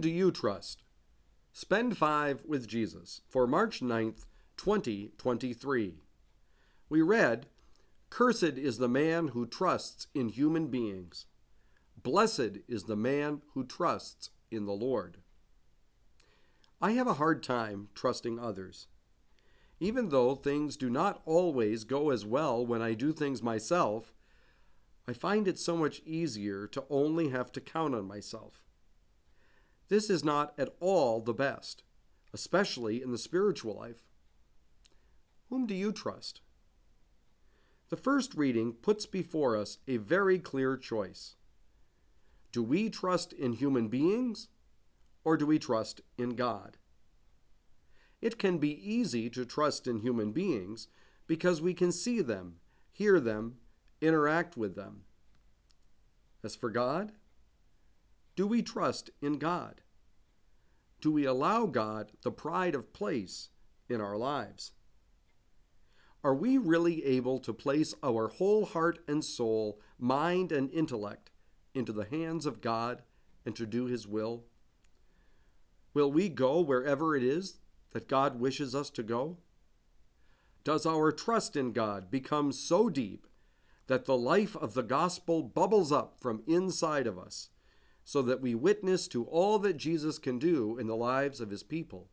Do you trust? Spend five with Jesus for March 9th, 2023. We read, Cursed is the man who trusts in human beings. Blessed is the man who trusts in the Lord. I have a hard time trusting others. Even though things do not always go as well when I do things myself, I find it so much easier to only have to count on myself. This is not at all the best, especially in the spiritual life. Whom do you trust? The first reading puts before us a very clear choice. Do we trust in human beings or do we trust in God? It can be easy to trust in human beings because we can see them, hear them, interact with them. As for God, do we trust in God? Do we allow God the pride of place in our lives? Are we really able to place our whole heart and soul, mind and intellect into the hands of God and to do His will? Will we go wherever it is that God wishes us to go? Does our trust in God become so deep that the life of the gospel bubbles up from inside of us so that we witness to all that Jesus can do in the lives of His people?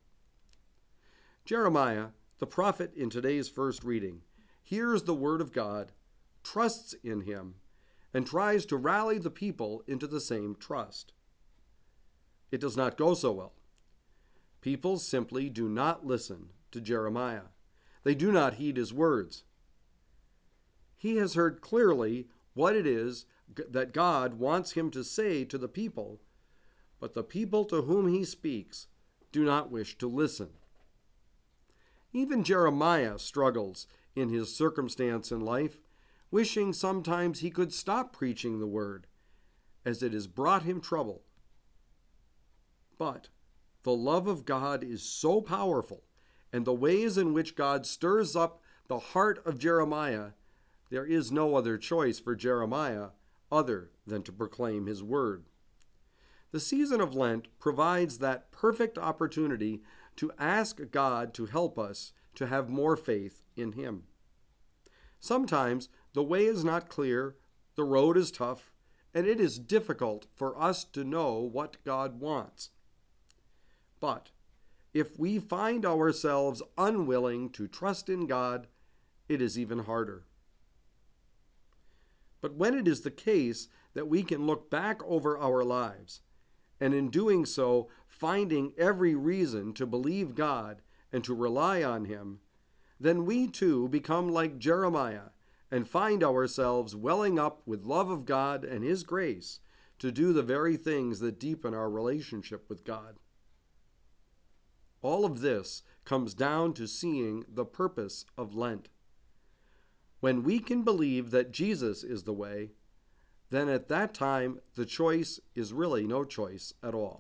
Jeremiah the prophet in today's first reading hears the word of God, trusts in him, and tries to rally the people into the same trust. It does not go so well. People simply do not listen to Jeremiah. They do not heed his words. He has heard clearly what it is that God wants him to say to the people, but the people to whom he speaks do not wish to listen. Even Jeremiah struggles in his circumstance in life, wishing sometimes he could stop preaching the word, as it has brought him trouble. But the love of God is so powerful, and the ways in which God stirs up the heart of Jeremiah, there is no other choice for Jeremiah other than to proclaim his word. The season of Lent provides that perfect opportunity to ask God to help us to have more faith in Him. Sometimes the way is not clear, the road is tough, and it is difficult for us to know what God wants. But if we find ourselves unwilling to trust in God, it is even harder. But when it is the case that we can look back over our lives, and in doing so, finding every reason to believe God and to rely on Him, then we too become like Jeremiah and find ourselves welling up with love of God and His grace to do the very things that deepen our relationship with God. All of this comes down to seeing the purpose of Lent. When we can believe that Jesus is the way, then at that time the choice is really no choice at all.